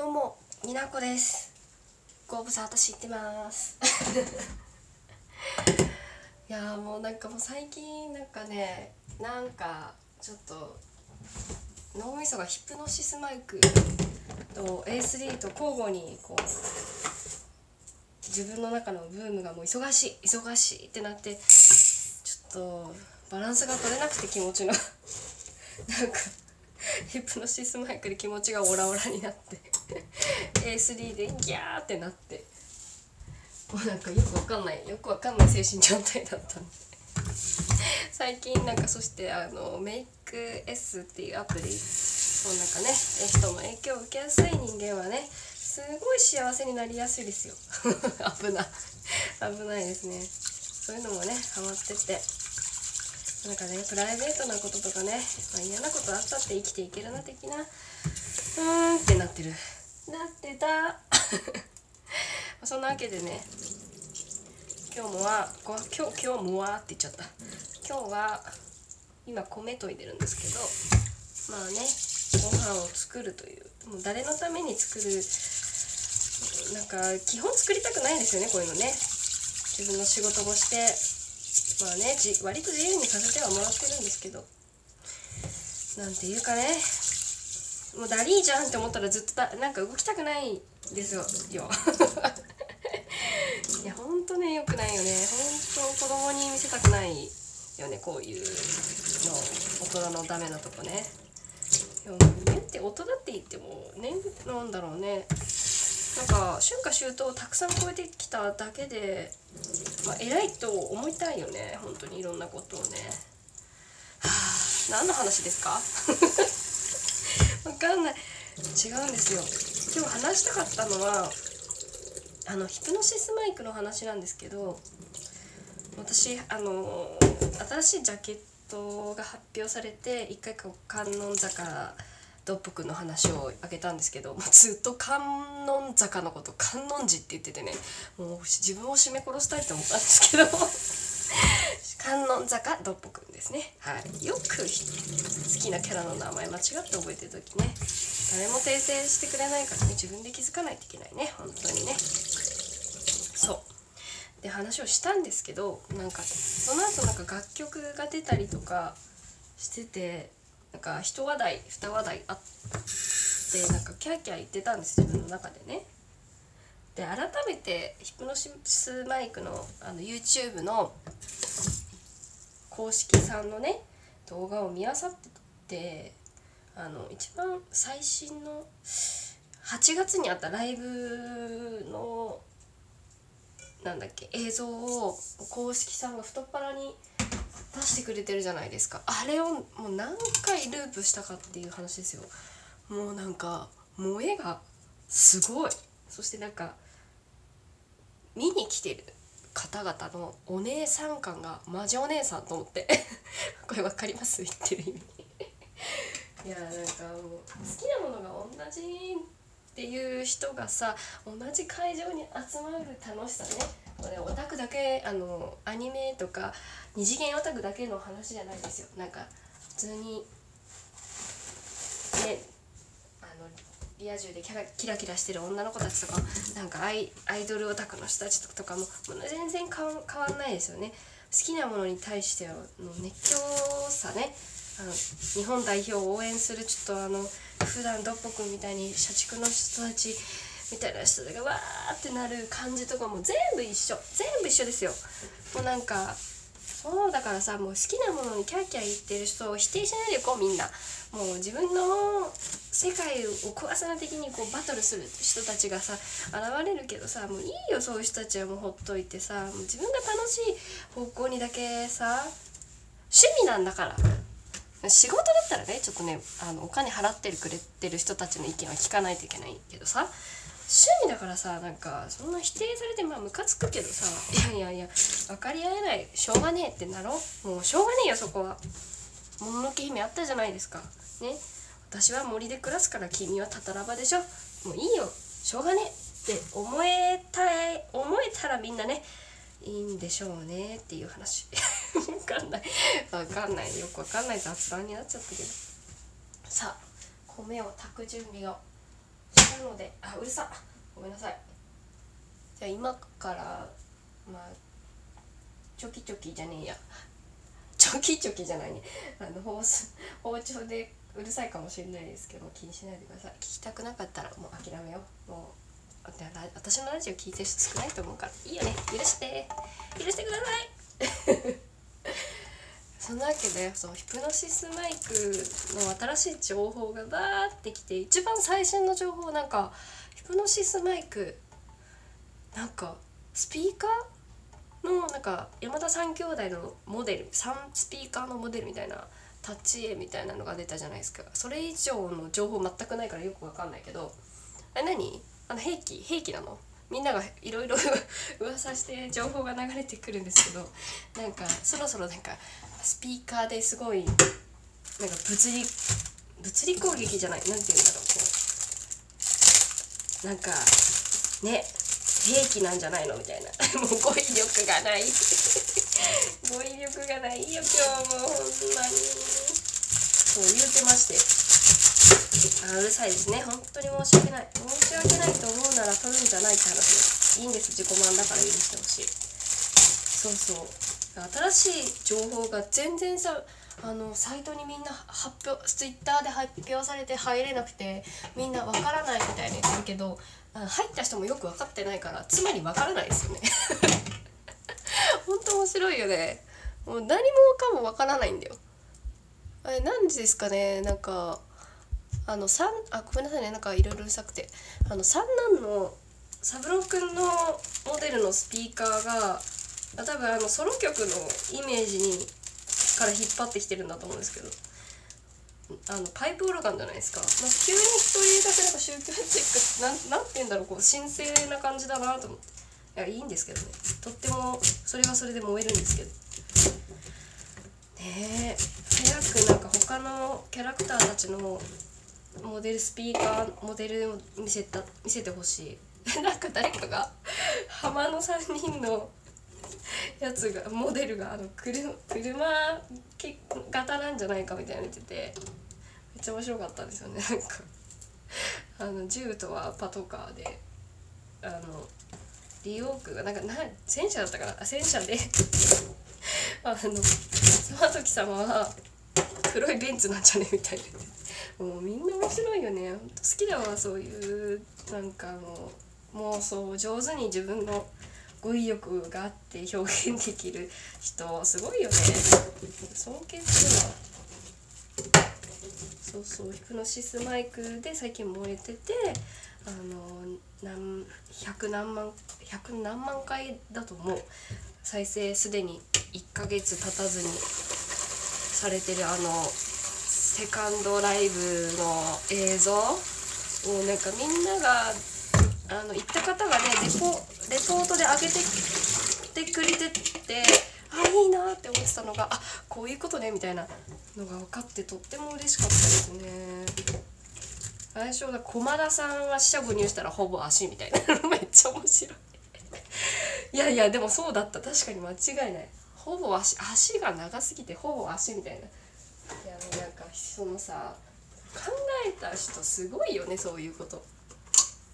どうもになこです。ご無沙汰してます。いやーもうなんかもう最近なんかねなんかちょっと脳みそがヒプノシスマイクと A3 と交互にこう自分の中のブームがもう忙しい忙しいってなってちょっとバランスが取れなくて気持ちの。なんかヒプノシスマイクで気持ちがオラオラになって A3 でギャーってなって。もうなんかよくわかんないよくわかんない精神状態だったんで最近なんかそしてあのメイク S っていうアプリそうなんかね人の影響を受けやすい人間はねすごい幸せになりやすいですよ。危ない。危ないですね。そういうのもねハマってて。なんかねプライベートなこととかね、まあ、嫌なことあったって生きていけるな的なうーんってなってる。なってた。そんなわけでね今日もは今日今日もはって言っちゃった。今日は今米研いでるんですけどまあねご飯を作るというもう誰のために作るなんか基本作りたくないですよねこういうのね。自分の仕事もしてまあねじ割と自由にさせてはもらってるんですけどなんていうかね。もうダリーじゃんって思ったらずっとだなんか動きたくないですよ。いやほんとねよくないよね。ほんと子供に見せたくないよねこういうの大人のダメなとこね。でもねって大人って言ってもねなんだろうね。なんか春夏秋冬をたくさん超えてきただけで、まあ、偉いと思いたいよね本当にいろんなことをね。はあ何の話ですか？かんない。違うんですよ。今日話したかったのはあのヒプノシスマイクの話なんですけど私あの新しいジャケットが発表されて一回こう観音坂ドッポくんの話をあげたんですけどもうずっと観音坂のこと観音寺って言っててねもう自分を絞め殺したいと思ったんですけど。観音坂ドッポくんですね。はい。よく好きなキャラの名前間違って覚えてる時ね。誰も訂正してくれないからね。自分で気づかないといけないね。本当にね。そう。で話をしたんですけどなんかその後なんか楽曲が出たりとかしててなんか一話題二話題あってなんかキャーキャー言ってたんです。自分の中でね。で改めてヒプノシスマイクのあの YouTube の公式さんのね動画を見あさっててあの一番最新の8月にあったライブのなんだっけ映像を公式さんが太っ腹に出してくれてるじゃないですか。あれをもう何回ループしたかっていう話ですよ。もうなんか萌えがすごい。そしてなんか見に来てる。方々のお姉さん感がマジお姉さんと思って これ分かります？言ってる意味。いやなんかもう好きなものが同じっていう人がさ同じ会場に集まる楽しさね。これオタクだけあのアニメとか二次元オタクだけの話じゃないですよ。なんか普通にねリア充でキャラキラキラしてる女の子たちとかなんかアイアイドルオタクの人たちとかももう全然変わ変わんないですよね。好きなものに対しての熱狂さね。あの日本代表を応援するちょっとあの普段ドッポくみたいに社畜の人たちみたいな人がわーってなる感じとかも全部一緒。全部一緒ですよ。もうなんかそうだからさもう好きなものにキャーキャー言ってる人を否定しないでこうみんな。もう自分の世界を壊さな的にこうバトルする人たちがさ現れるけどさもういいよそういう人たちはもうほっといてさもう自分が楽しい方向にだけさ趣味なんだから。仕事だったらねちょっとねあのお金払ってるくれてる人たちの意見は聞かないといけないけどさ。趣味だからさなんかそんな否定されてまあムカつくけどさいやいやいや分かり合えないしょうがねえってなろ？うもうしょうがねえよそこは。もののけ姫あったじゃないですか。ね？私は森で暮らすから君はタタラバでしょ。もういいよ。しょうがねえって思えたい思えたらみんなねいいんでしょうねっていう話。わかんない。わかんない。よくわかんない雑談になっちゃったけど。さあ米を炊く準備を。したのであうるさごめんなさい。じゃあ今からまあチョキチョキじゃねえや。チョキチョキじゃないね。あの包包丁でうるさいかもしれないですけど気にしないでください。聞きたくなかったらもう諦めよう。もう私のラジオ聞いてる人少ないと思うから。いいよね。許して。許してください。そんなわけでそのヒプノシスマイクの新しい情報がバーってきて一番最新の情報なんかヒプノシスマイクなんかスピーカーのなんか山田三兄弟のモデル3スピーカーのモデルみたいなタッチ絵みたいなのが出たじゃないですか。それ以上の情報全くないからよくわかんないけどあれ何？あの兵器兵器なの？みんながいろいろ 噂して情報が流れてくるんですけどなんかそろそろなんかスピーカーですごいなんか物理物理攻撃じゃない何て言うんだろうこう。なんかね兵器なんじゃないの？みたいな。もう語彙力がない。語彙力がないよ今日もほんまに。そう言うてまして。あうるさいですね。本当に申し訳ない。申し訳ないと思うなら取るんじゃないって話。ですいいんです。自己満だから許してほしい。そうそう。新しい情報が全然さあのサイトにみんな発表ツイッターで発表されて入れなくてみんなわからないみたいに言ってるけど入った人もよく分かってないからつまり分からないですよね。本当面白いよね。もう何もかも分からないんだよ。あれ何時ですかね。なんかあの三あごめんなさいね。なんかいろいろうるさくて。あの三男の三郎くんのモデルのスピーカーが多分あのソロ曲のイメージにから引っ張ってきてるんだと思うんですけど。あのパイプオルガンじゃないですか、まあ、急に一人だけなんか宗教チックなんなんて言うんだろう。こう神聖な感じだなと思って。いやいいんですけどね。とってもそれはそれで燃えるんですけど。ねえ。早くなんか他のキャラクターたちのモデルスピーカーモデルを見せた見せてほしい。なんか誰かが浜の3人のやつがモデルがあの車車型なんじゃないかみたいな言っててめっちゃ面白かったんですよね。なんかあの銃とはパトカーであのリオークがなんかな戦車だったかな？あ戦車で。あの沢時様は黒いベンツなんじゃね？みたいな。もうみんな面白いよね。ほんと好きだわそういうなんかもう妄想上手に自分の語彙力があって表現できる人すごいよね。尊敬するわそうそうヒプノシスマイクで最近燃えててあの何百何万百何万回だと思う。再生すでに1ヶ月経たずにされてるあのセカンドライブの映像をなんかみんながあの行った方がねレポレポートで上げててくれててあいいなって思ってたのがあこういうことねみたいなのが分かってとっても嬉しかったですね。最初だ駒田さんは四捨五入したらほぼ足みたいなめっちゃ面白い。いやいやでもそうだった。確かに間違いない。ほぼ足足が長すぎてほぼ足みたいな。いやもうなんかそのさ考えた人すごいよねそういうこと。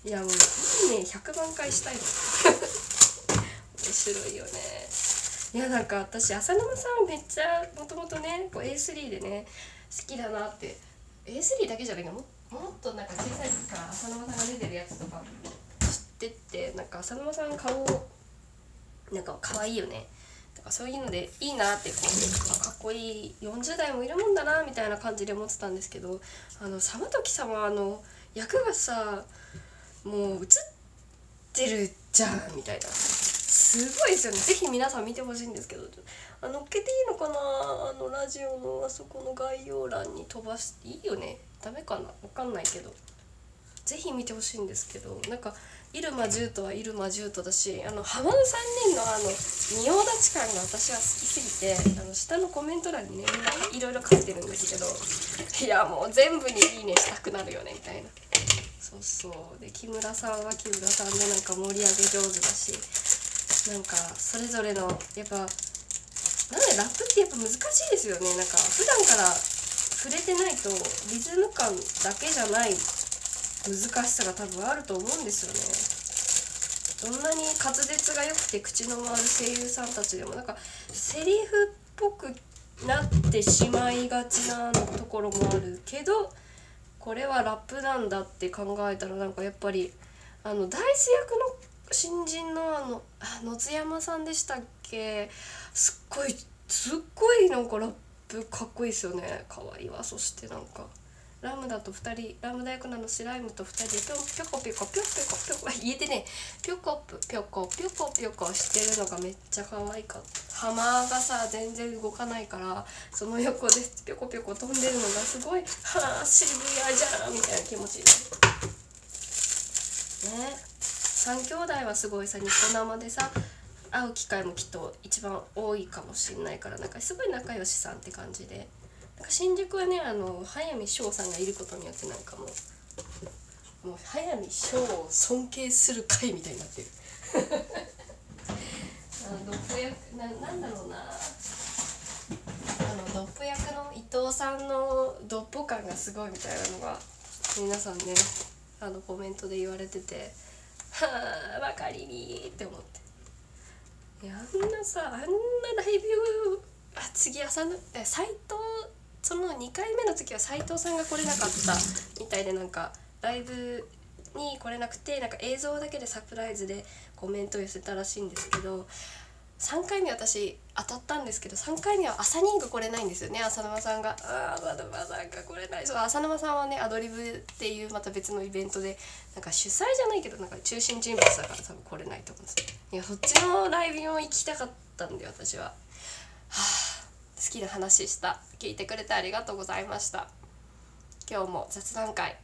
いやもういいね100万回したいの面白いよね。いやなんか私浅沼さんめっちゃもともとねこう A3 でね好きだなって。A3 だけじゃないかももっとなんか小さい時から浅沼さんが出てるやつとか知ってってなんか浅沼さん顔なんか可愛いよねとかそういうのでいいなってこうかっこいい40代もいるもんだなみたいな感じで思ってたんですけどあの様時様の役がさもう映ってるじゃんみたいな。すごいですよね。是非皆さん見てほしいんですけど。あ乗っけていいのかな？あのラジオのあそこの概要欄に飛ばしていいよね。ダメかな？分かんないけど。是非見てほしいんですけど。なんか入間獣とは入間獣とだしあの浜の3人のあの仁王立ち感が私は好きすぎてあの下のコメント欄にねみんないろいろ書いてるんですけどいやもう全部に「いいね」したくなるよねみたいな。そうそうで木村さんは木村さんでなんか盛り上げ上手だしなんかそれぞれのやっぱなんでラップってやっぱ難しいですよねなんか普段から触れてないとリズム感だけじゃない難しさが多分あると思うんですよね。どんなに滑舌が良くて口の回る声優さんたちでもなんかセリフっぽくなってしまいがちなところもあるけどこれはラップなんだって考えたらなんかやっぱりあのダイス役の新人のあの野津山さんでしたっけ？すっごいすっごいなんかラップかっこいいですよね。可愛いわそしてなんか。ラムダと2人ラムダ役なのシライムと2人でぴょぴょこぴょこぴょぴょこぴょこ言えてねぴょこぴょこぴょこぴょこしてるのがめっちゃ可愛かった。浜がさ全然動かないからその横でぴょこぴょこ飛んでるのがすごいはあ渋谷じゃんみたいな気持ちになる。ね。3兄弟はすごいさニコ生でさ会う機会もきっと一番多いかもしんないからなんかすごい仲良しさんって感じで。新宿はねあの早見翔さんがいることによってなんかもうもう早見翔を尊敬する会みたいになってる。あのドップ役ななんだろうな。あのドップ役の伊藤さんのドッポ感がすごいみたいなのが皆さんねあのコメントで言われててはあばかりにって思って。いやあんなさあんなライブあ次朝の斎藤その2回目の時は斎藤さんが来れなかったみたいでなんかライブに来れなくてなんか映像だけでサプライズでコメントを寄せたらしいんですけど3回目私当たったんですけど3回目は朝人が来れないんですよね浅沼さんが「ああまだまだなんか来れない」そう浅沼さんはねアドリブっていうまた別のイベントでなんか主催じゃないけどなんか中心人物だから多分来れないと思うんですいやそっちのライブも行きたかったんで私は。はあ。きな話した。聞いてくれてありがとうございました。今日も雑談会